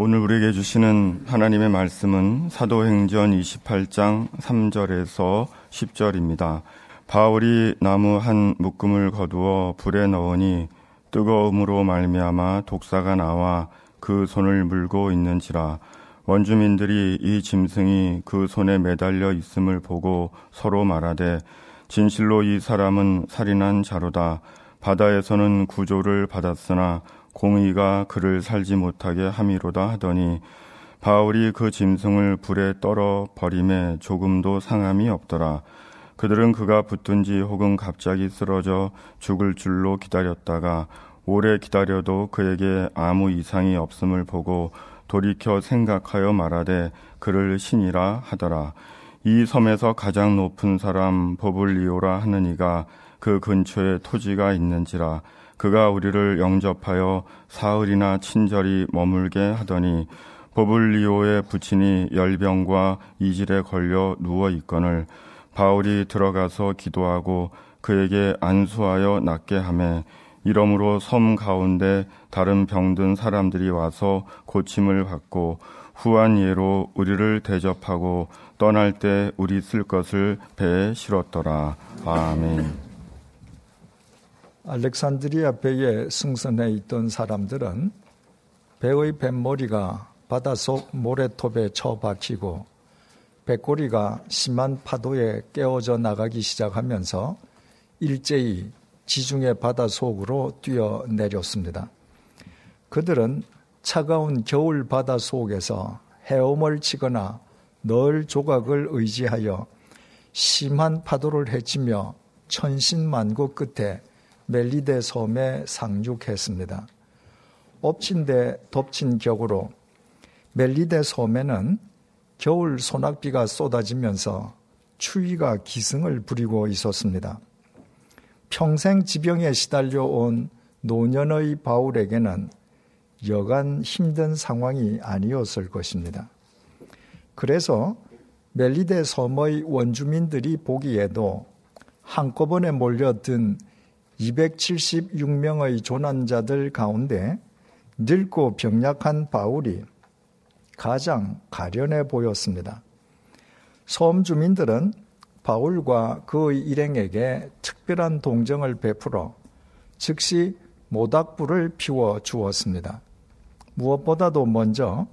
오늘 우리에게 주시는 하나님의 말씀은 사도행전 28장 3절에서 10절입니다. 바울이 나무 한 묶음을 거두어 불에 넣으니 뜨거움으로 말미암아 독사가 나와 그 손을 물고 있는지라 원주민들이 이 짐승이 그 손에 매달려 있음을 보고 서로 말하되 진실로 이 사람은 살인한 자로다 바다에서는 구조를 받았으나 공의가 그를 살지 못하게 함이로다 하더니 바울이 그 짐승을 불에 떨어 버림에 조금도 상함이 없더라. 그들은 그가 붙든지 혹은 갑자기 쓰러져 죽을 줄로 기다렸다가 오래 기다려도 그에게 아무 이상이 없음을 보고 돌이켜 생각하여 말하되 그를 신이라 하더라. 이 섬에서 가장 높은 사람 보블리오라 하느니가 그 근처에 토지가 있는지라 그가 우리를 영접하여 사흘이나 친절히 머물게 하더니 보블리오의 부친이 열병과 이질에 걸려 누워 있거늘 바울이 들어가서 기도하고 그에게 안수하여 낫게 하매 이러므로 섬 가운데 다른 병든 사람들이 와서 고침을 받고 후한 예로 우리를 대접하고 떠날 때 우리 쓸 것을 배에 실었더라. 아멘. 알렉산드리아 배에 승선해 있던 사람들은 배의 뱃머리가 바닷속 모래톱에 처박히고 배꼬리가 심한 파도에 깨어져 나가기 시작하면서 일제히 지중해 바다 속으로 뛰어내렸습니다. 그들은 차가운 겨울 바다 속에서 헤엄을 치거나 널 조각을 의지하여 심한 파도를 헤치며 천신만고 끝에 멜리데 섬에 상륙했습니다. 엎친 데 덮친 격으로 멜리데 섬에는 겨울 소낙비가 쏟아지면서 추위가 기승을 부리고 있었습니다. 평생 지병에 시달려 온 노년의 바울에게는 여간 힘든 상황이 아니었을 것입니다. 그래서 멜리데 섬의 원주민들이 보기에도 한꺼번에 몰려든 276명의 조난자들 가운데 늙고 병약한 바울이 가장 가련해 보였습니다. 섬 주민들은 바울과 그의 일행에게 특별한 동정을 베풀어 즉시 모닥불을 피워 주었습니다. 무엇보다도 먼저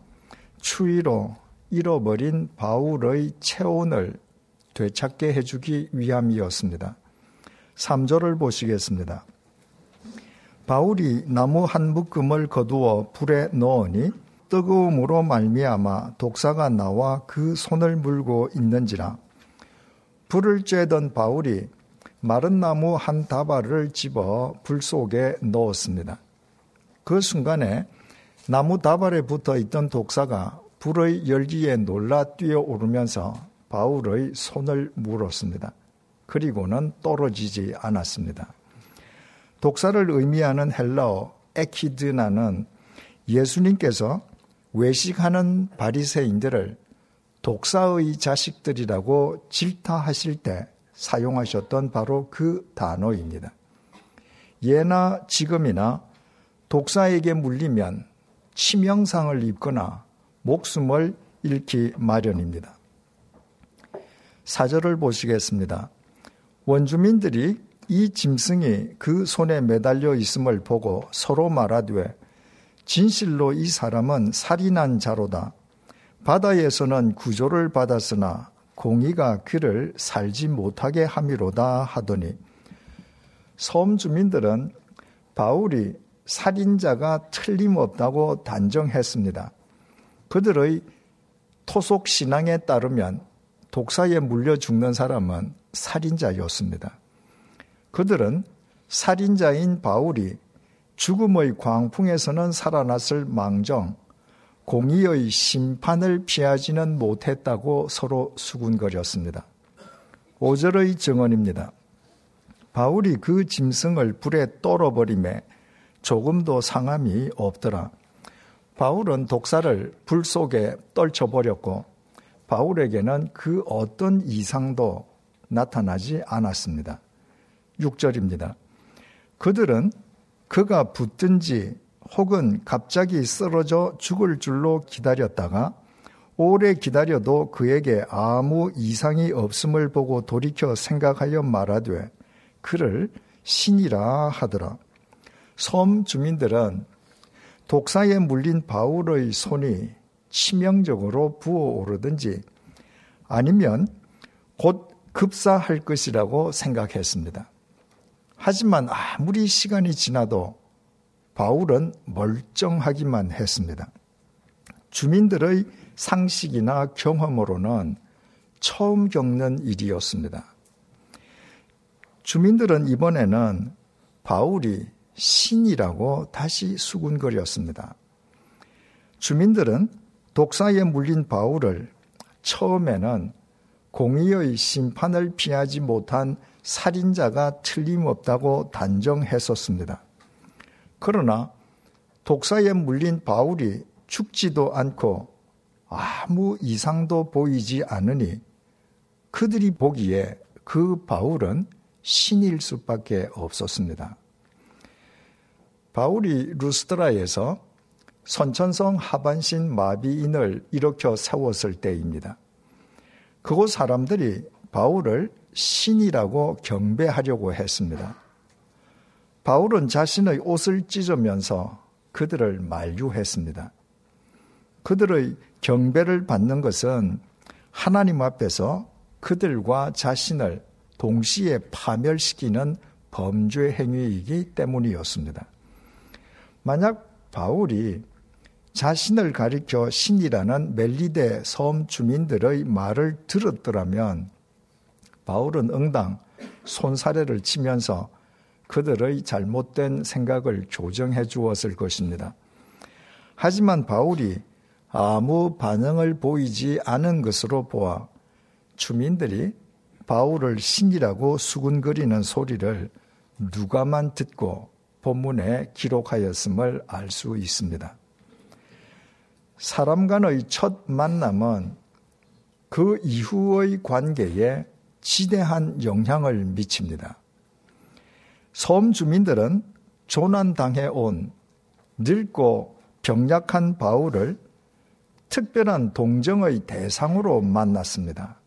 추위로 잃어버린 바울의 체온을 되찾게 해주기 위함이었습니다. 3절을 보시겠습니다. 바울이 나무 한 묶음을 거두어 불에 넣으니 뜨거움으로 말미암아 독사가 나와 그 손을 물고 있는지라 불을 쬐던 바울이 마른 나무 한 다발을 집어 불 속에 넣었습니다. 그 순간에 나무 다발에 붙어 있던 독사가 불의 열기에 놀라 뛰어오르면서 바울의 손을 물었습니다. 그리고는 떨어지지 않았습니다. 독사를 의미하는 헬라어 에키드나는 예수님께서 외식하는 바리새인들을 독사의 자식들이라고 질타하실 때 사용하셨던 바로 그 단어입니다. 예나 지금이나 독사에게 물리면 치명상을 입거나 목숨을 잃기 마련입니다. 사절을 보시겠습니다. 원주민들이 이 짐승이 그 손에 매달려 있음을 보고 서로 말하되 진실로 이 사람은 살인한 자로다. 바다에서는 구조를 받았으나 공의가 그를 살지 못하게 함이로다 하더니 섬 주민들은 바울이 살인자가 틀림없다고 단정했습니다. 그들의 토속 신앙에 따르면 독사에 물려 죽는 사람은 살인자였습니다. 그들은 살인자인 바울이 죽음의 광풍에서는 살아났을 망정, 공의의 심판을 피하지는 못했다고 서로 수군거렸습니다. 5절의 증언입니다. 바울이 그 짐승을 불에 떨어버림에 조금도 상함이 없더라. 바울은 독사를 불 속에 떨쳐버렸고 바울에게는 그 어떤 이상도 나타나지 않았습니다. 6절입니다. 그들은 그가 붙든지 혹은 갑자기 쓰러져 죽을 줄로 기다렸다가 오래 기다려도 그에게 아무 이상이 없음을 보고 돌이켜 생각하여 말하되 그를 신이라 하더라. 섬 주민들은 독사에 물린 바울의 손이 치명적으로 부어오르든지 아니면 곧 급사할 것이라고 생각했습니다. 하지만 아무리 시간이 지나도 바울은 멀쩡하기만 했습니다. 주민들의 상식이나 경험으로는 처음 겪는 일이었습니다. 주민들은 이번에는 바울이 신이라고 다시 수군거렸습니다. 주민들은 독사에 물린 바울을 처음에는 공의의 심판을 피하지 못한 살인자가 틀림없다고 단정했었습니다. 그러나 독사에 물린 바울이 죽지도 않고 아무 이상도 보이지 않으니 그들이 보기에 그 바울은 신일 수밖에 없었습니다. 바울이 루스트라에서 선천성 하반신 마비인을 일으켜 세웠을 때입니다. 그곳 사람들이 바울을 신이라고 경배하려고 했습니다. 바울은 자신의 옷을 찢으면서 그들을 만류했습니다. 그들의 경배를 받는 것은 하나님 앞에서 그들과 자신을 동시에 파멸시키는 범죄 행위이기 때문이었습니다. 만약 바울이 자신을 가리켜 신이라는 멜리데 섬 주민들의 말을 들었더라면 바울은 응당 손사래를 치면서 그들의 잘못된 생각을 조정해 주었을 것입니다. 하지만 바울이 아무 반응을 보이지 않은 것으로 보아 주민들이 바울을 신이라고 수군거리는 소리를 누가만 듣고 본문에 기록하였음을 알 수 있습니다. 사람 간의 첫 만남은 그 이후의 관계에 지대한 영향을 미칩니다. 섬 주민들은 조난당해 온 늙고 병약한 바울을 특별한 동정의 대상으로 만났습니다.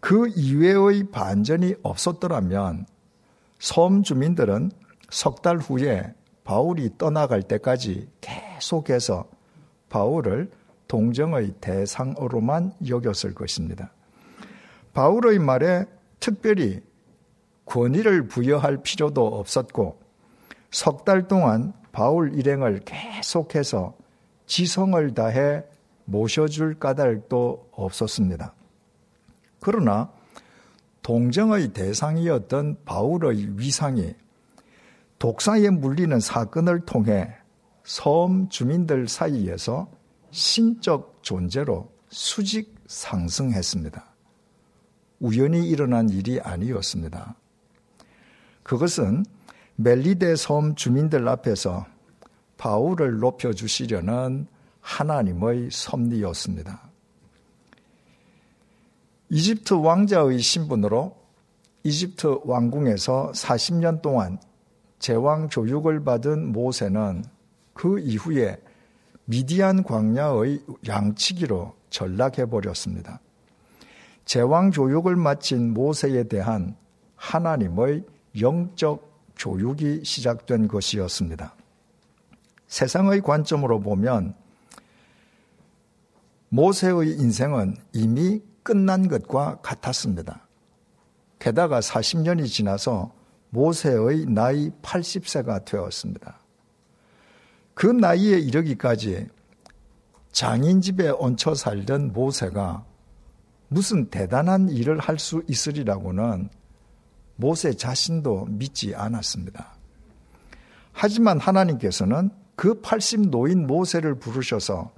그 이외의 반전이 없었더라면 섬 주민들은 석 달 후에 바울이 떠나갈 때까지 계속해서 바울을 동정의 대상으로만 여겼을 것입니다. 바울의 말에 특별히 권위를 부여할 필요도 없었고 석 달 동안 바울 일행을 계속해서 지성을 다해 모셔줄 까닭도 없었습니다. 그러나 동정의 대상이었던 바울의 위상이 독사에 물리는 사건을 통해 섬 주민들 사이에서 신적 존재로 수직 상승했습니다. 우연히 일어난 일이 아니었습니다. 그것은 멜리데 섬 주민들 앞에서 바울을 높여주시려는 하나님의 섭리였습니다. 이집트 왕자의 신분으로 이집트 왕궁에서 40년 동안 제왕 교육을 받은 모세는 그 이후에 미디안 광야의 양치기로 전락해 버렸습니다. 제왕 교육을 마친 모세에 대한 하나님의 영적 교육이 시작된 것이었습니다. 세상의 관점으로 보면 모세의 인생은 이미 끝난 것과 같았습니다. 게다가 40년이 지나서 모세의 나이 80세가 되었습니다. 그 나이에 이르기까지 장인 집에 얹혀 살던 모세가 무슨 대단한 일을 할 수 있으리라고는 모세 자신도 믿지 않았습니다. 하지만 하나님께서는 그 80 노인 모세를 부르셔서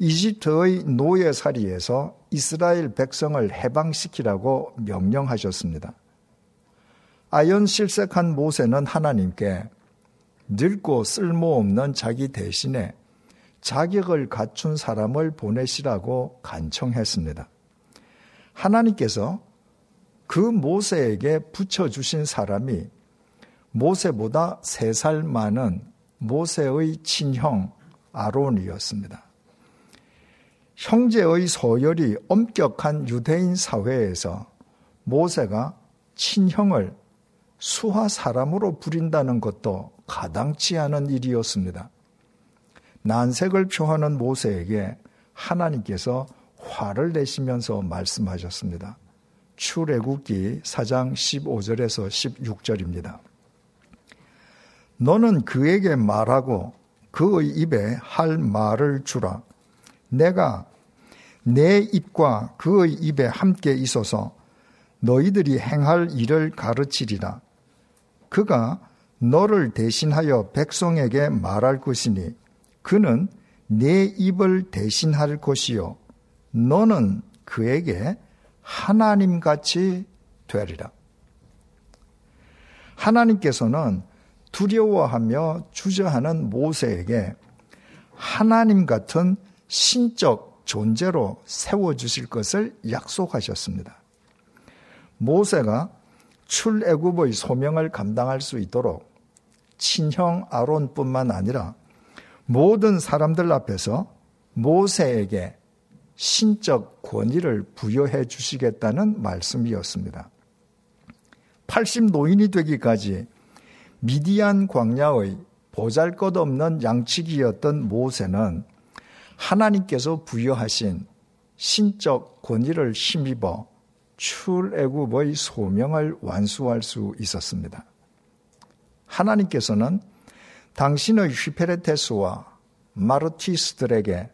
이집트의 노예살이에서 이스라엘 백성을 해방시키라고 명령하셨습니다. 아연 실색한 모세는 하나님께 늙고 쓸모없는 자기 대신에 자격을 갖춘 사람을 보내시라고 간청했습니다. 하나님께서 그 모세에게 붙여주신 사람이 모세보다 세 살 많은 모세의 친형 아론이었습니다. 형제의 소열이 엄격한 유대인 사회에서 모세가 친형을 수하 사람으로 부린다는 것도 가당치 않은 일이었습니다. 난색을 표하는 모세에게 하나님께서 화를 내시면서 말씀하셨습니다. 출애굽기 4장 15절에서 16절입니다. 너는 그에게 말하고 그의 입에 할 말을 주라. 내가 내 입과 그의 입에 함께 있어서 너희들이 행할 일을 가르치리라. 그가 너를 대신하여 백성에게 말할 것이니 그는 내 입을 대신할 것이요 너는 그에게 하나님 같이 되리라. 하나님께서는 두려워하며 주저하는 모세에게 하나님 같은 신적 존재로 세워주실 것을 약속하셨습니다. 모세가 출애굽의 소명을 감당할 수 있도록 친형 아론뿐만 아니라 모든 사람들 앞에서 모세에게 신적 권위를 부여해 주시겠다는 말씀이었습니다. 80 노인이 되기까지 미디안 광야의 보잘 것 없는 양치기였던 모세는 하나님께서 부여하신 신적 권위를 힘입어 출애굽의 소명을 완수할 수 있었습니다. 하나님께서는 당신의 휘페레테스와 마르티스들에게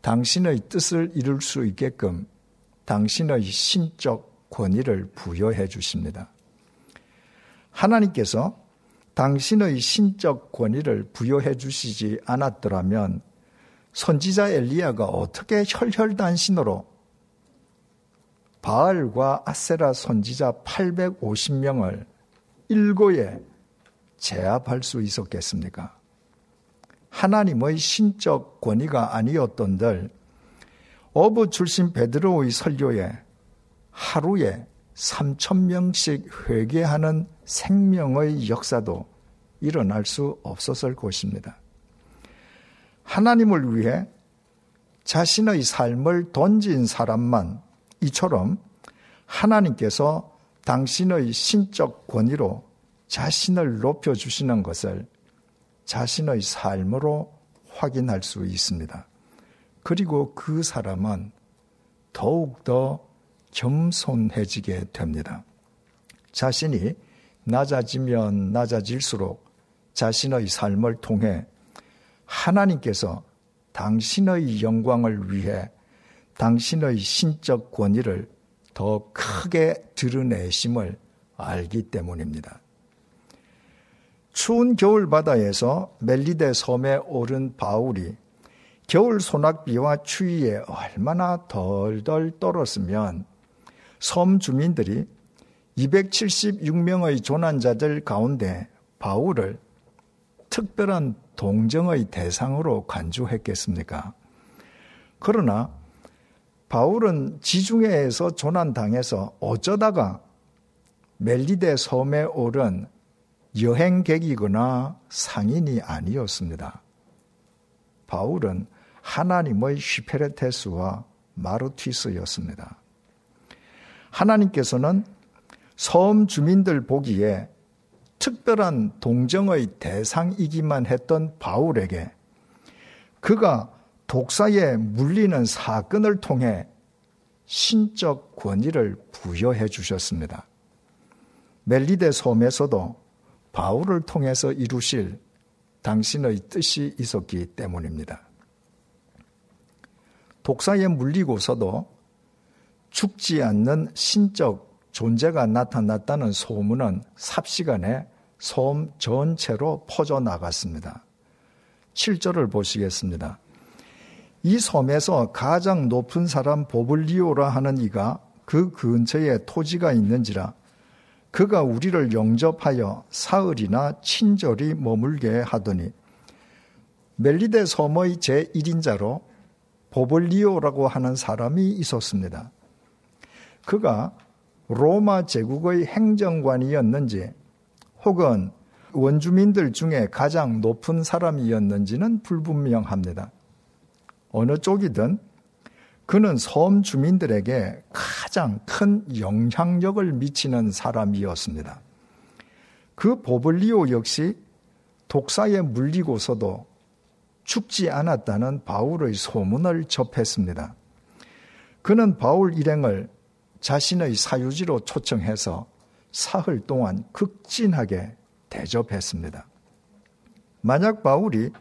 당신의 뜻을 이룰 수 있게끔 당신의 신적 권위를 부여해 주십니다. 하나님께서 당신의 신적 권위를 부여해 주시지 않았더라면 선지자 엘리야가 어떻게 혈혈단신으로 바알과 아세라 선지자 850명을 일고에 제압할 수 있었겠습니까? 하나님의 신적 권위가 아니었던들 어부 출신 베드로의 설교에 하루에 3천 명씩 회개하는 생명의 역사도 일어날 수 없었을 것입니다. 하나님을 위해 자신의 삶을 던진 사람만 이처럼 하나님께서 당신의 신적 권위로 자신을 높여주시는 것을 자신의 삶으로 확인할 수 있습니다. 그리고 그 사람은 더욱더 겸손해지게 됩니다. 자신이 낮아지면 낮아질수록 자신의 삶을 통해 하나님께서 당신의 영광을 위해 당신의 신적 권위를 더 크게 드러내심을 알기 때문입니다. 추운 겨울 바다에서 멜리데 섬에 오른 바울이 겨울 소낙비와 추위에 얼마나 덜덜 떨었으면 섬 주민들이 276명의 조난자들 가운데 바울을 특별한 동정의 대상으로 간주했겠습니까? 그러나 바울은 지중해에서 조난당해서 어쩌다가 멜리데 섬에 오른 여행객이거나 상인이 아니었습니다. 바울은 하나님의 휘페레테스와 마르티스였습니다. 하나님께서는 섬 주민들 보기에 특별한 동정의 대상이기만 했던 바울에게 그가 독사에 물리는 사건을 통해 신적 권위를 부여해 주셨습니다. 멜리데 섬에서도 바울을 통해서 이루실 당신의 뜻이 있었기 때문입니다. 독사에 물리고서도 죽지 않는 신적 존재가 나타났다는 소문은 삽시간에 섬 전체로 퍼져 나갔습니다. 7절을 보시겠습니다. 이 섬에서 가장 높은 사람 보블리오라 하는 이가 그 근처에 토지가 있는지라 그가 우리를 영접하여 사흘이나 친절히 머물게 하더니 멜리데 섬의 제1인자로 보블리오라고 하는 사람이 있었습니다. 그가 로마 제국의 행정관이었는지 혹은 원주민들 중에 가장 높은 사람이었는지는 불분명합니다. 어느 쪽이든 그는 섬 주민들에게 가장 큰 영향력을 미치는 사람이었습니다. 그 보블리오 역시 독사에 물리고서도 죽지 않았다는 바울의 소문을 접했습니다. 그는 바울 일행을 자신의 사유지로 초청해서 사흘 동안 극진하게 대접했습니다. 만약 바울이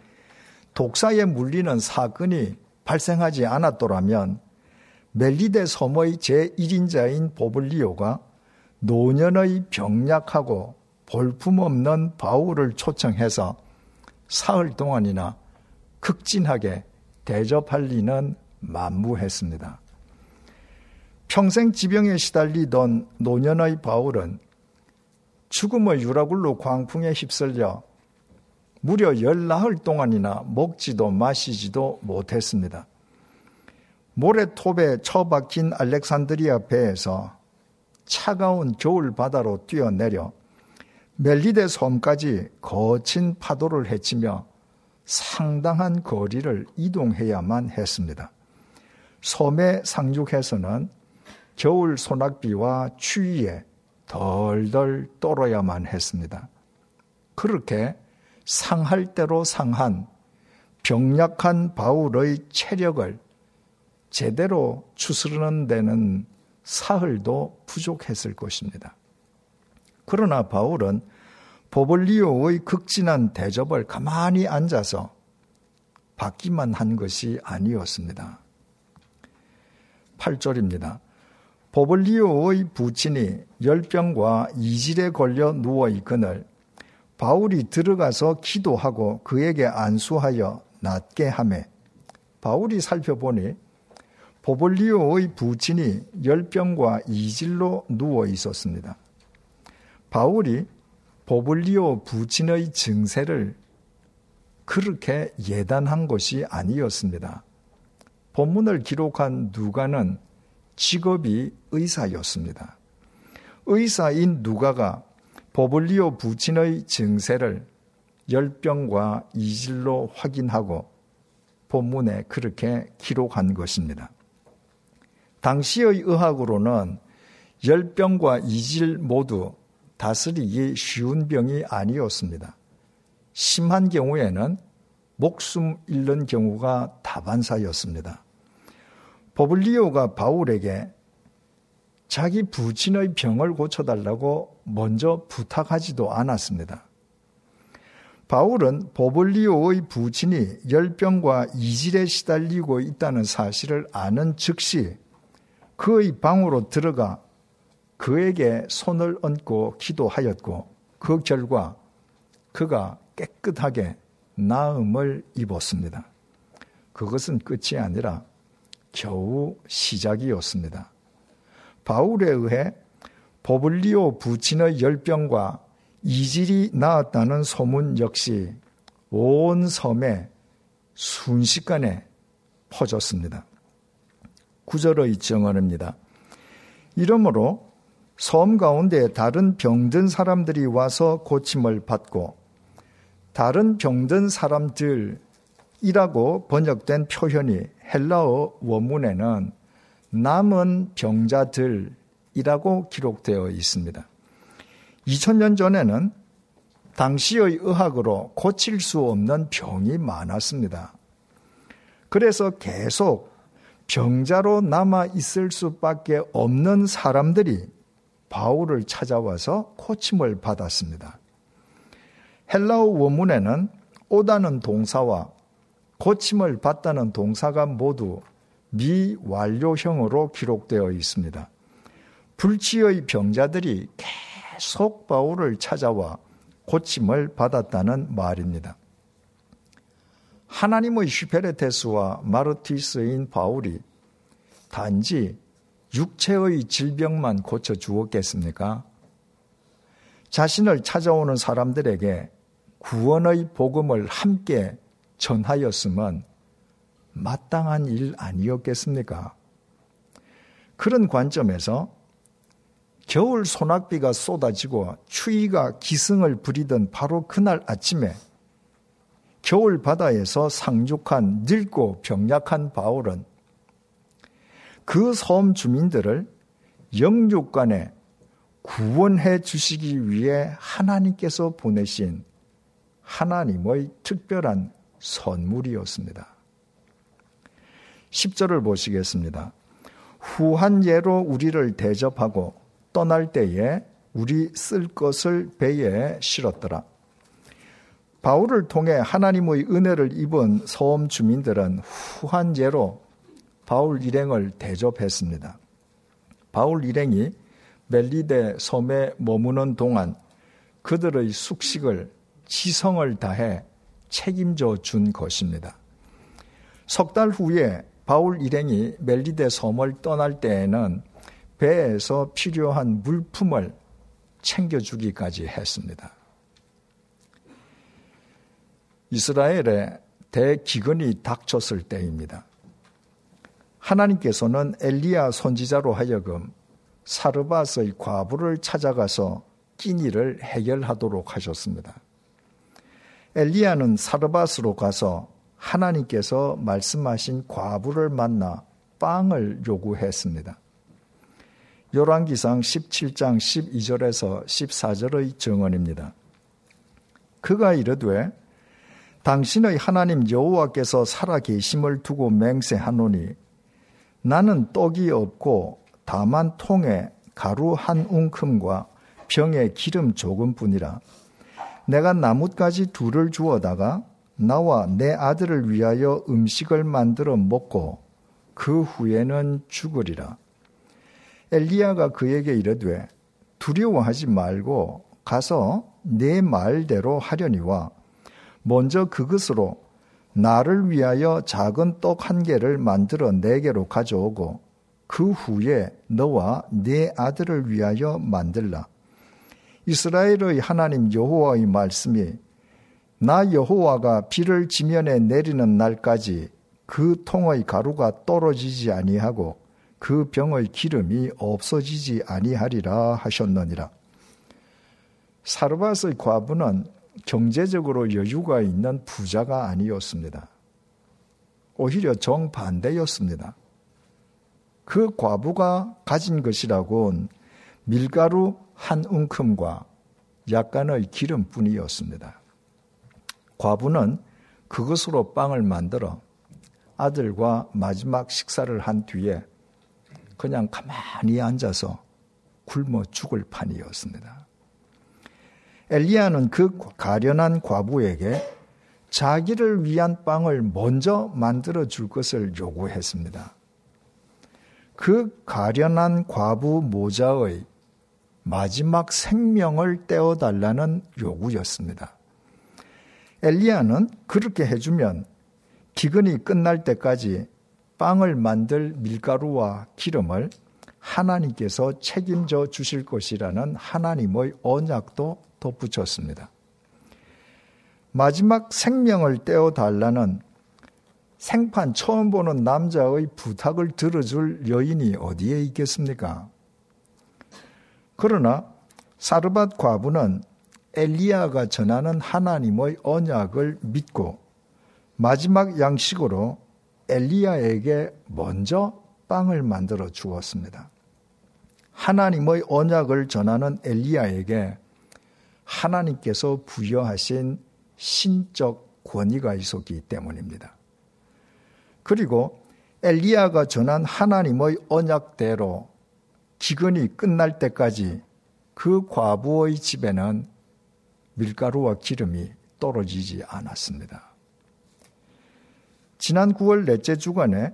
독사에 물리는 사건이 발생하지 않았더라면 멜리데 섬의 제1인자인 보블리오가 노년의 병약하고 볼품없는 바울을 초청해서 사흘 동안이나 극진하게 대접할 리는 만무했습니다. 평생 지병에 시달리던 노년의 바울은 죽음의 유라굴로 광풍에 휩쓸려 무려 열나흘 동안이나 먹지도 마시지도 못했습니다. 모래톱에 처박힌 알렉산드리아 배에서 차가운 겨울 바다로 뛰어내려 멜리데 섬까지 거친 파도를 헤치며 상당한 거리를 이동해야만 했습니다. 섬에 상륙해서는 겨울 소낙비와 추위에 덜덜 떨어야만 했습니다. 그렇게 상할 대로 상한 병약한 바울의 체력을 제대로 추스르는 데는 사흘도 부족했을 것입니다. 그러나 바울은 보볼리오의 극진한 대접을 가만히 앉아서 받기만 한 것이 아니었습니다. 8절입니다. 보볼리오의 부친이 열병과 이질에 걸려 누워 있거늘 바울이 들어가서 기도하고 그에게 안수하여 낫게 하매 바울이 살펴보니 보볼리오의 부친이 열병과 이질로 누워 있었습니다. 바울이 보블리오 부친의 증세를 그렇게 예단한 것이 아니었습니다. 본문을 기록한 누가는 직업이 의사였습니다. 의사인 누가가 보블리오 부친의 증세를 열병과 이질로 확인하고 본문에 그렇게 기록한 것입니다. 당시의 의학으로는 열병과 이질 모두 다스리기 쉬운 병이 아니었습니다. 심한 경우에는 목숨 잃는 경우가 다반사였습니다. 보블리오가 바울에게 자기 부친의 병을 고쳐달라고 먼저 부탁하지도 않았습니다. 바울은 보블리오의 부친이 열병과 이질에 시달리고 있다는 사실을 아는 즉시 그의 방으로 들어가 그에게 손을 얹고 기도하였고 그 결과 그가 깨끗하게 나음을 입었습니다. 그것은 끝이 아니라 겨우 시작이었습니다. 바울에 의해 보블리오 부친의 열병과 이질이 나았다는 소문 역시 온 섬에 순식간에 퍼졌습니다. 구절의 정언입니다. 이러므로 섬 가운데 다른 병든 사람들이 와서 고침을 받고 다른 병든 사람들이라고 번역된 표현이 헬라어 원문에는 남은 병자들이라고 기록되어 있습니다. 2000년 전에는 당시의 의학으로 고칠 수 없는 병이 많았습니다. 그래서 계속 병자로 남아 있을 수밖에 없는 사람들이 바울을 찾아와서 고침을 받았습니다. 헬라어 원문에는 오다는 동사와 고침을 받다는 동사가 모두 미완료형으로 기록되어 있습니다. 불치의 병자들이 계속 바울을 찾아와 고침을 받았다는 말입니다. 하나님의 슈페레테스와 마르티스인 바울이 단지 육체의 질병만 고쳐 주었겠습니까? 자신을 찾아오는 사람들에게 구원의 복음을 함께 전하였으면 마땅한 일 아니었겠습니까? 그런 관점에서 겨울 소낙비가 쏟아지고 추위가 기승을 부리던 바로 그날 아침에 겨울 바다에서 상륙한 늙고 병약한 바울은 그 섬 주민들을 영육간에 구원해 주시기 위해 하나님께서 보내신 하나님의 특별한 선물이었습니다. 10절을 보시겠습니다. 후한 예로 우리를 대접하고 떠날 때에 우리 쓸 것을 배에 실었더라. 바울을 통해 하나님의 은혜를 입은 섬 주민들은 후한 예로 바울 일행을 대접했습니다. 바울 일행이 멜리데 섬에 머무는 동안 그들의 숙식을 지성을 다해 책임져 준 것입니다. 석 달 후에 바울 일행이 멜리데 섬을 떠날 때에는 배에서 필요한 물품을 챙겨주기까지 했습니다. 이스라엘에 대기근이 닥쳤을 때입니다. 하나님께서는 엘리야 선지자로 하여금 사르밧의 과부를 찾아가서 끼니를 해결하도록 하셨습니다. 엘리야는 사르밧으로 가서 하나님께서 말씀하신 과부를 만나 빵을 요구했습니다. 요란기상 17장 12절에서 14절의 정언입니다. 그가 이르되 당신의 하나님 여호와께서 살아 계심을 두고 맹세하노니 나는 떡이 없고 다만 통에 가루 한 웅큼과 병에 기름 조금뿐이라 내가 나뭇가지 둘을 주어다가 나와 내 아들을 위하여 음식을 만들어 먹고 그 후에는 죽으리라. 엘리야가 그에게 이르되 두려워하지 말고 가서 내 말대로 하려니와 먼저 그것으로 나를 위하여 작은 떡 한 개를 만들어 내게로 가져오고 그 후에 너와 네 아들을 위하여 만들라. 이스라엘의 하나님 여호와의 말씀이 나 여호와가 비를 지면에 내리는 날까지 그 통의 가루가 떨어지지 아니하고 그 병의 기름이 없어지지 아니하리라 하셨느니라. 사르밧의 과부는 경제적으로 여유가 있는 부자가 아니었습니다. 오히려 정반대였습니다. 그 과부가 가진 것이라곤 밀가루 한 웅큼과 약간의 기름뿐이었습니다. 과부는 그것으로 빵을 만들어 아들과 마지막 식사를 한 뒤에 그냥 가만히 앉아서 굶어 죽을 판이었습니다. 엘리야는 그 가련한 과부에게 자기를 위한 빵을 먼저 만들어 줄 것을 요구했습니다. 그 가련한 과부 모자의 마지막 생명을 떼어달라는 요구였습니다. 엘리야는 그렇게 해주면 기근이 끝날 때까지 빵을 만들 밀가루와 기름을 하나님께서 책임져 주실 것이라는 하나님의 언약도 덧붙였습니다. 마지막 생명을 떼어달라는 생판 처음 보는 남자의 부탁을 들어줄 여인이 어디에 있겠습니까? 그러나 사르밧 과부는 엘리야가 전하는 하나님의 언약을 믿고 마지막 양식으로 엘리야에게 먼저 빵을 만들어 주었습니다. 하나님의 언약을 전하는 엘리야에게 하나님께서 부여하신 신적 권위가 있었기 때문입니다. 그리고 엘리야가 전한 하나님의 언약대로 기근이 끝날 때까지 그 과부의 집에는 밀가루와 기름이 떨어지지 않았습니다. 지난 9월 넷째 주간에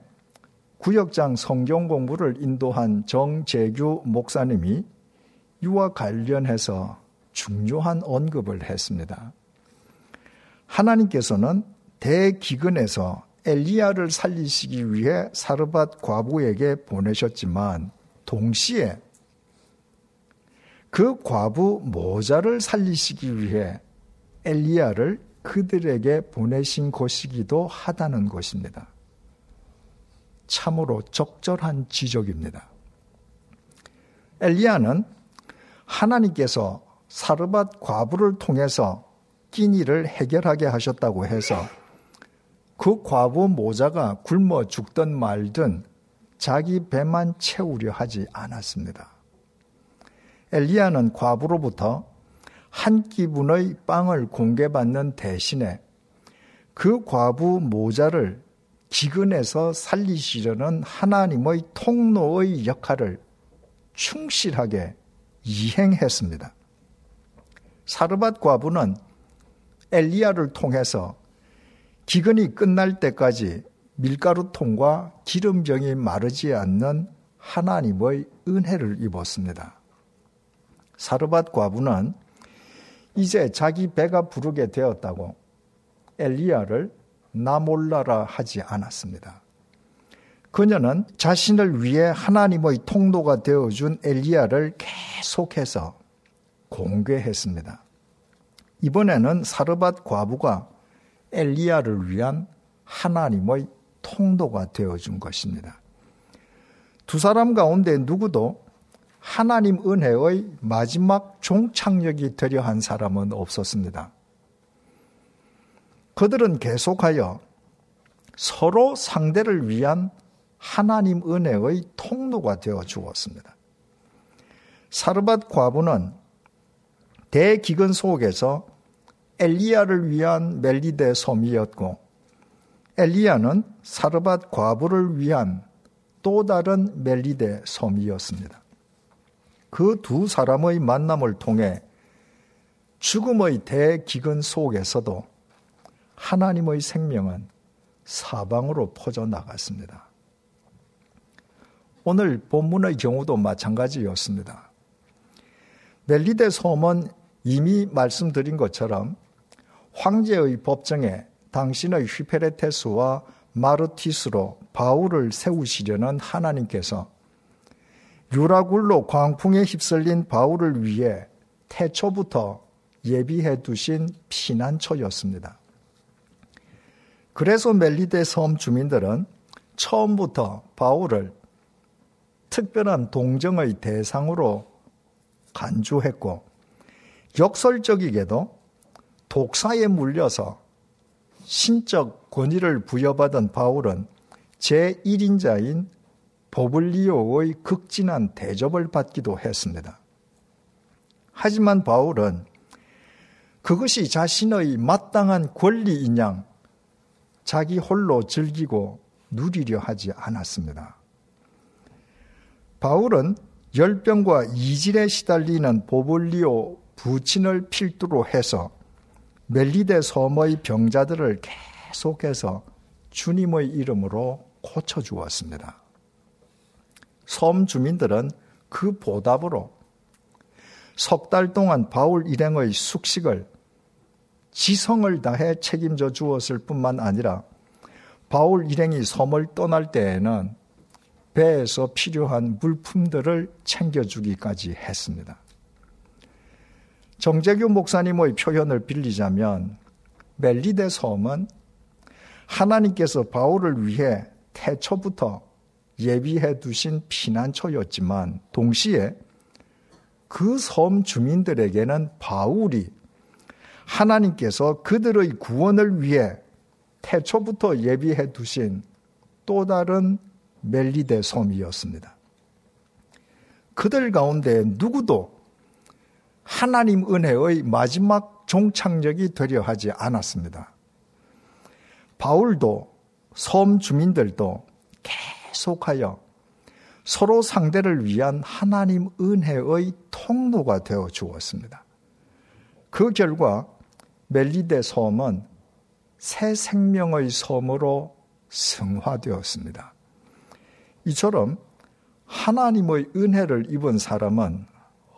구역장 성경 공부를 인도한 정재규 목사님이 이와 관련해서 중요한 언급을 했습니다. 하나님께서는 대기근에서 엘리야를 살리시기 위해 사르밧 과부에게 보내셨지만 동시에 그 과부 모자를 살리시기 위해 엘리야를 그들에게 보내신 것이기도 하다는 것입니다. 참으로 적절한 지적입니다. 엘리야는 하나님께서 사르밧 과부를 통해서 끼니를 해결하게 하셨다고 해서 그 과부 모자가 굶어 죽든 말든 자기 배만 채우려 하지 않았습니다. 엘리야는 과부로부터 한 끼분의 빵을 공개받는 대신에 그 과부 모자를 기근에서 살리시려는 하나님의 통로의 역할을 충실하게 이행했습니다. 사르밧 과부는 엘리야를 통해서 기근이 끝날 때까지 밀가루통과 기름병이 마르지 않는 하나님의 은혜를 입었습니다. 사르밧 과부는 이제 자기 배가 부르게 되었다고 엘리야를 나 몰라라 하지 않았습니다. 그녀는 자신을 위해 하나님의 통로가 되어준 엘리야를 계속해서 공개했습니다. 이번에는 사르밧 과부가 엘리야를 위한 하나님의 통도가 되어준 것입니다. 두 사람 가운데 누구도 하나님 은혜의 마지막 종착역이 되려 한 사람은 없었습니다. 그들은 계속하여 서로 상대를 위한 하나님 은혜의 통로가 되어 주었습니다. 사르밧 과부는 대기근 속에서 엘리야를 위한 멜리데 섬이었고 엘리야는 사르밧 과부를 위한 또 다른 멜리데 섬이었습니다. 그 두 사람의 만남을 통해 죽음의 대기근 속에서도 하나님의 생명은 사방으로 퍼져 나갔습니다. 오늘 본문의 경우도 마찬가지였습니다. 멜리데 섬은 이미 말씀드린 것처럼 황제의 법정에 당신의 휘페레테스와 마르티스로 바울을 세우시려는 하나님께서 유라굴로 광풍에 휩쓸린 바울을 위해 태초부터 예비해 두신 피난처였습니다. 그래서 멜리데 섬 주민들은 처음부터 바울을 특별한 동정의 대상으로 간주했고 역설적이게도 독사에 물려서 신적 권위를 부여받은 바울은 제1인자인 보블리오의 극진한 대접을 받기도 했습니다. 하지만 바울은 그것이 자신의 마땅한 권리인 양 자기 홀로 즐기고 누리려 하지 않았습니다. 바울은 열병과 이질에 시달리는 보블리오 부친을 필두로 해서 멜리데 섬의 병자들을 계속해서 주님의 이름으로 고쳐주었습니다. 섬 주민들은 그 보답으로 석 달 동안 바울 일행의 숙식을 지성을 다해 책임져 주었을 뿐만 아니라 바울 일행이 섬을 떠날 때에는 배에서 필요한 물품들을 챙겨주기까지 했습니다. 정재규 목사님의 표현을 빌리자면 멜리데 섬은 하나님께서 바울을 위해 태초부터 예비해 두신 피난처였지만 동시에 그 섬 주민들에게는 바울이 하나님께서 그들의 구원을 위해 태초부터 예비해 두신 또 다른 멜리데 섬이었습니다. 그들 가운데 누구도 하나님 은혜의 마지막 종착역이 되려 하지 않았습니다. 바울도 섬 주민들도 계속 하여 서로 상대를 위한 하나님 은혜의 통로가 되어 주었습니다. 그 결과 멜리데 섬은 새 생명의 섬으로 승화되었습니다. 이처럼 하나님의 은혜를 입은 사람은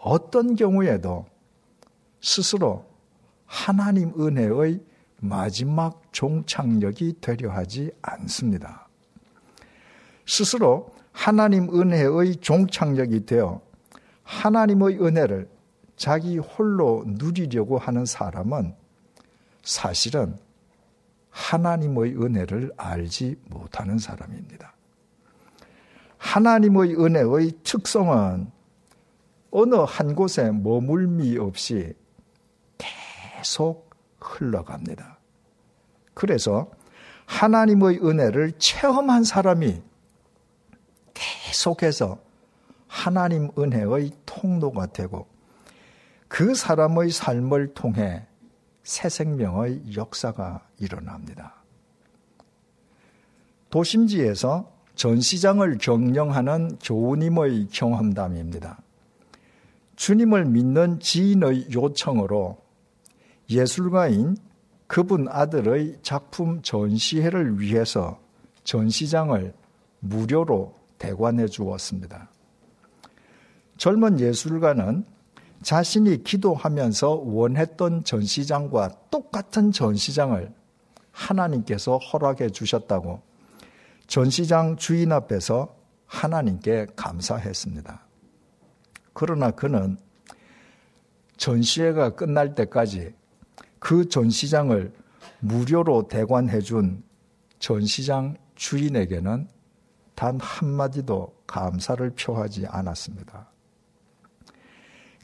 어떤 경우에도 스스로 하나님 은혜의 마지막 종착역이 되려 하지 않습니다. 스스로 하나님 은혜의 종착역이 되어 하나님의 은혜를 자기 홀로 누리려고 하는 사람은 사실은 하나님의 은혜를 알지 못하는 사람입니다. 하나님의 은혜의 특성은 어느 한 곳에 머물미 없이 계속 흘러갑니다. 그래서 하나님의 은혜를 체험한 사람이 계속해서 하나님 은혜의 통로가 되고 그 사람의 삶을 통해 새 생명의 역사가 일어납니다. 도심지에서 전시장을 경영하는 교우님의 경험담입니다. 주님을 믿는 지인의 요청으로 예술가인 그분 아들의 작품 전시회를 위해서 전시장을 무료로 대관해 주었습니다. 젊은 예술가는 자신이 기도하면서 원했던 전시장과 똑같은 전시장을 하나님께서 허락해 주셨다고 전시장 주인 앞에서 하나님께 감사했습니다. 그러나 그는 전시회가 끝날 때까지 그 전시장을 무료로 대관해 준 전시장 주인에게는 단 한마디도 감사를 표하지 않았습니다.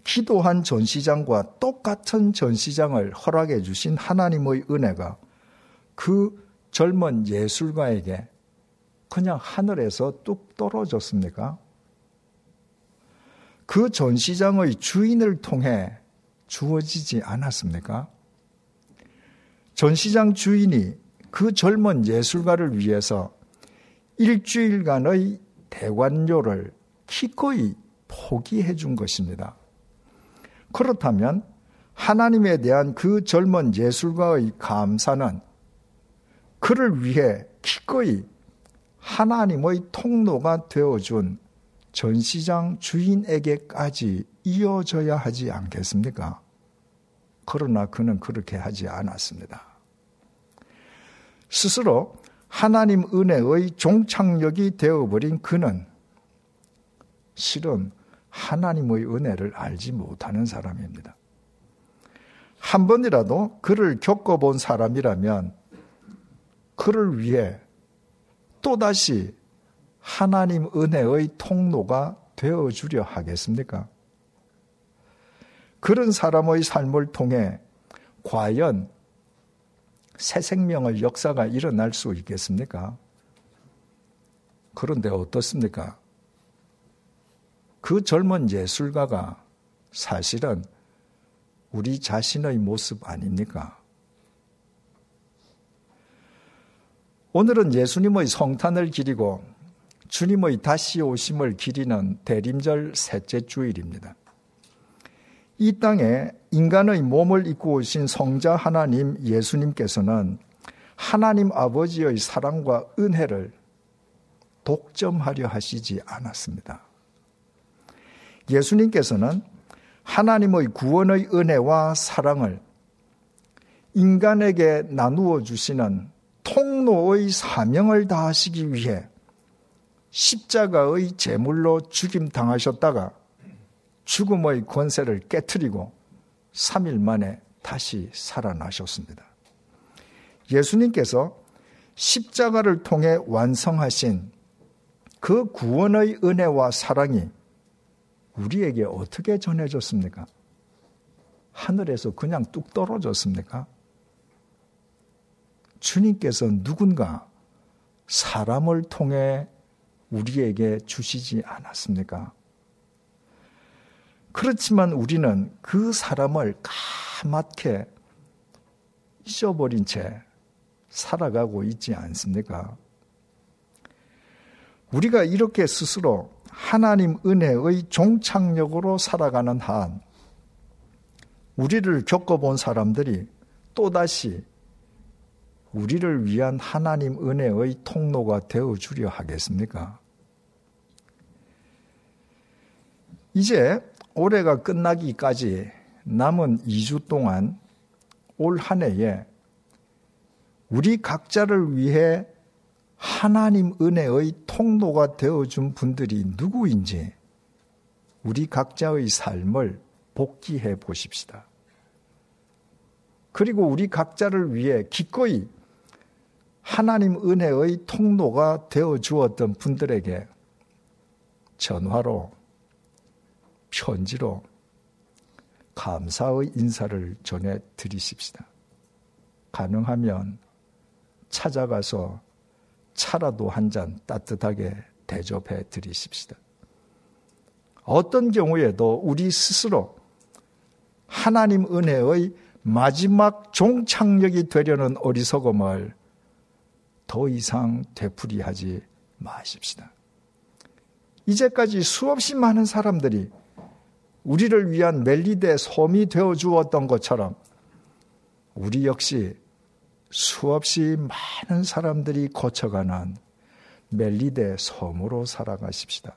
기도한 전시장과 똑같은 전시장을 허락해 주신 하나님의 은혜가 그 젊은 예술가에게 그냥 하늘에서 뚝 떨어졌습니까? 그 전시장의 주인을 통해 주어지지 않았습니까? 전시장 주인이 그 젊은 예술가를 위해서 일주일간의 대관료를 기꺼이 포기해 준 것입니다. 그렇다면 하나님에 대한 그 젊은 예술가의 감사는 그를 위해 기꺼이 하나님의 통로가 되어준 전시장 주인에게까지 이어져야 하지 않겠습니까? 그러나 그는 그렇게 하지 않았습니다. 스스로 하나님 은혜의 종착역이 되어버린 그는 실은 하나님의 은혜를 알지 못하는 사람입니다. 한 번이라도 그를 겪어본 사람이라면 그를 위해 또다시 하나님 은혜의 통로가 되어주려 하겠습니까? 그런 사람의 삶을 통해 과연 새 생명의 역사가 일어날 수 있겠습니까? 그런데 어떻습니까? 그 젊은 예술가가 사실은 우리 자신의 모습 아닙니까? 오늘은 예수님의 성탄을 기리고 주님의 다시 오심을 기리는 대림절 셋째 주일입니다. 이 땅에 인간의 몸을 입고 오신 성자 하나님 예수님께서는 하나님 아버지의 사랑과 은혜를 독점하려 하시지 않았습니다. 예수님께서는 하나님의 구원의 은혜와 사랑을 인간에게 나누어 주시는 통로의 사명을 다하시기 위해 십자가의 제물로 죽임 당하셨다가 죽음의 권세를 깨뜨리고 3일 만에 다시 살아나셨습니다. 예수님께서 십자가를 통해 완성하신 그 구원의 은혜와 사랑이 우리에게 어떻게 전해졌습니까? 하늘에서 그냥 뚝 떨어졌습니까? 주님께서 누군가 사람을 통해 우리에게 주시지 않았습니까? 그렇지만 우리는 그 사람을 까맣게 잊어버린 채 살아가고 있지 않습니까? 우리가 이렇게 스스로 하나님 은혜의 종착역으로 살아가는 한 우리를 겪어본 사람들이 또다시 우리를 위한 하나님 은혜의 통로가 되어 주려 하겠습니까? 이제 올해가 끝나기까지 남은 2주 동안 올 한 해에 우리 각자를 위해 하나님 은혜의 통로가 되어준 분들이 누구인지 우리 각자의 삶을 복귀해 보십시다. 그리고 우리 각자를 위해 기꺼이 하나님 은혜의 통로가 되어 주었던 분들에게 전화로 편지로 감사의 인사를 전해 드리십시다. 가능하면 찾아가서 차라도 한 잔 따뜻하게 대접해 드리십시다. 어떤 경우에도 우리 스스로 하나님 은혜의 마지막 종착역이 되려는 어리석음을 더 이상 되풀이하지 마십시다. 이제까지 수없이 많은 사람들이 우리를 위한 멜리데 솜이 되어 주었던 것처럼 우리 역시 수없이 많은 사람들이 거쳐가는 멜리데 섬으로 살아가십시다.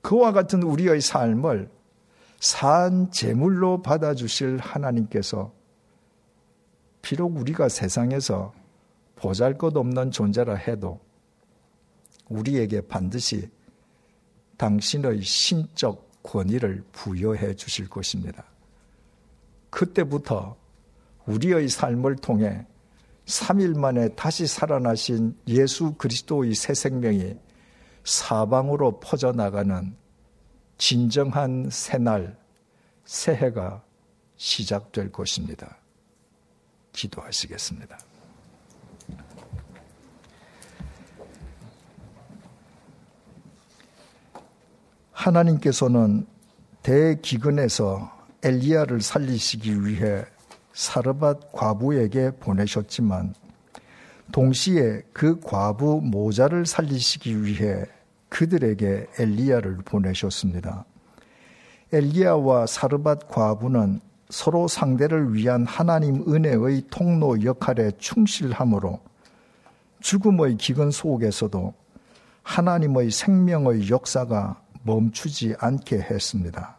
그와 같은 우리의 삶을 산 제물로 받아주실 하나님께서 비록 우리가 세상에서 보잘 것 없는 존재라 해도 우리에게 반드시 당신의 신적 권위를 부여해 주실 것입니다. 그때부터 우리의 삶을 통해 3일 만에 다시 살아나신 예수 그리스도의 새 생명이 사방으로 퍼져나가는 진정한 새날, 새해가 시작될 것입니다. 기도하시겠습니다. 하나님께서는 대기근에서 엘리야를 살리시기 위해 사르밧 과부에게 보내셨지만 동시에 그 과부 모자를 살리시기 위해 그들에게 엘리야를 보내셨습니다. 엘리야와 사르밧 과부는 서로 상대를 위한 하나님 은혜의 통로 역할에 충실함으로 죽음의 기근 속에서도 하나님의 생명의 역사가 멈추지 않게 했습니다.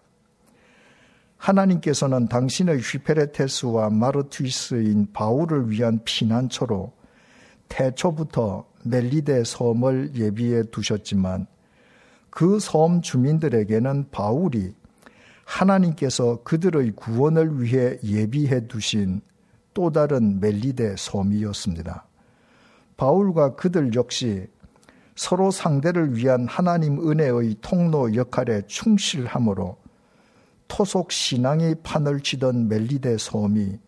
하나님께서는 당신의 휘페레테스와 마르투이스인 바울을 위한 피난처로 태초부터 멜리데 섬을 예비해 두셨지만 그 섬 주민들에게는 바울이 하나님께서 그들의 구원을 위해 예비해 두신 또 다른 멜리데 섬이었습니다. 바울과 그들 역시 서로 상대를 위한 하나님 은혜의 통로 역할에 충실함으로 토속 신앙이 판을 치던 멜리데 섬이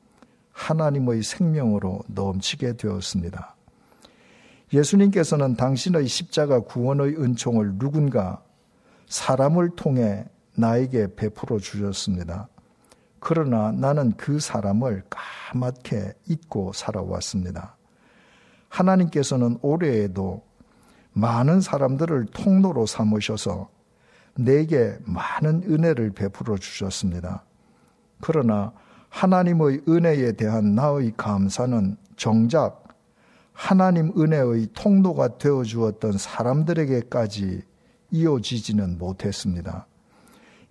하나님의 생명으로 넘치게 되었습니다. 예수님께서는 당신의 십자가 구원의 은총을 누군가 사람을 통해 나에게 베풀어 주셨습니다. 그러나 나는 그 사람을 까맣게 잊고 살아왔습니다. 하나님께서는 올해에도 많은 사람들을 통로로 삼으셔서 내게 많은 은혜를 베풀어 주셨습니다. 그러나 하나님의 은혜에 대한 나의 감사는 정작 하나님 은혜의 통로가 되어 주었던 사람들에게까지 이어지지는 못했습니다.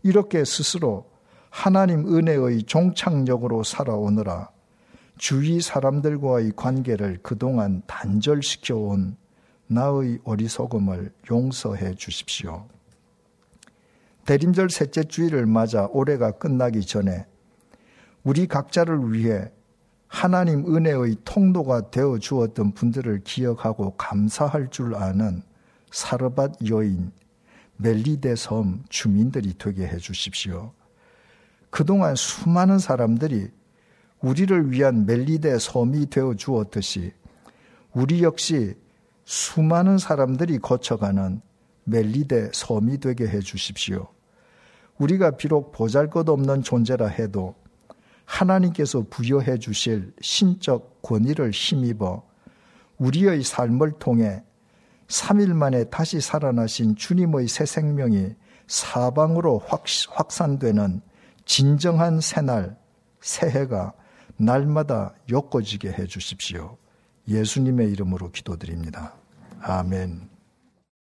이렇게 스스로 하나님 은혜의 종착역으로 살아오느라 주위 사람들과의 관계를 그동안 단절시켜 온 나의 어리석음을 용서해 주십시오. 대림절 셋째 주일을 맞아 올해가 끝나기 전에 우리 각자를 위해 하나님 은혜의 통로가 되어 주었던 분들을 기억하고 감사할 줄 아는 사르밧 여인, 멜리데 섬 주민들이 되게 해 주십시오. 그동안 수많은 사람들이 우리를 위한 멜리데 섬이 되어 주었듯이 우리 역시 수많은 사람들이 거쳐가는 멜리데 섬이 되게 해 주십시오. 우리가 비록 보잘 것 없는 존재라 해도 하나님께서 부여해 주실 신적 권위를 힘입어 우리의 삶을 통해 3일 만에 다시 살아나신 주님의 새 생명이 사방으로 확산되는 진정한 새날, 새해가 날마다 엮어지게 해 주십시오. 예수님의 이름으로 기도드립니다. 아멘.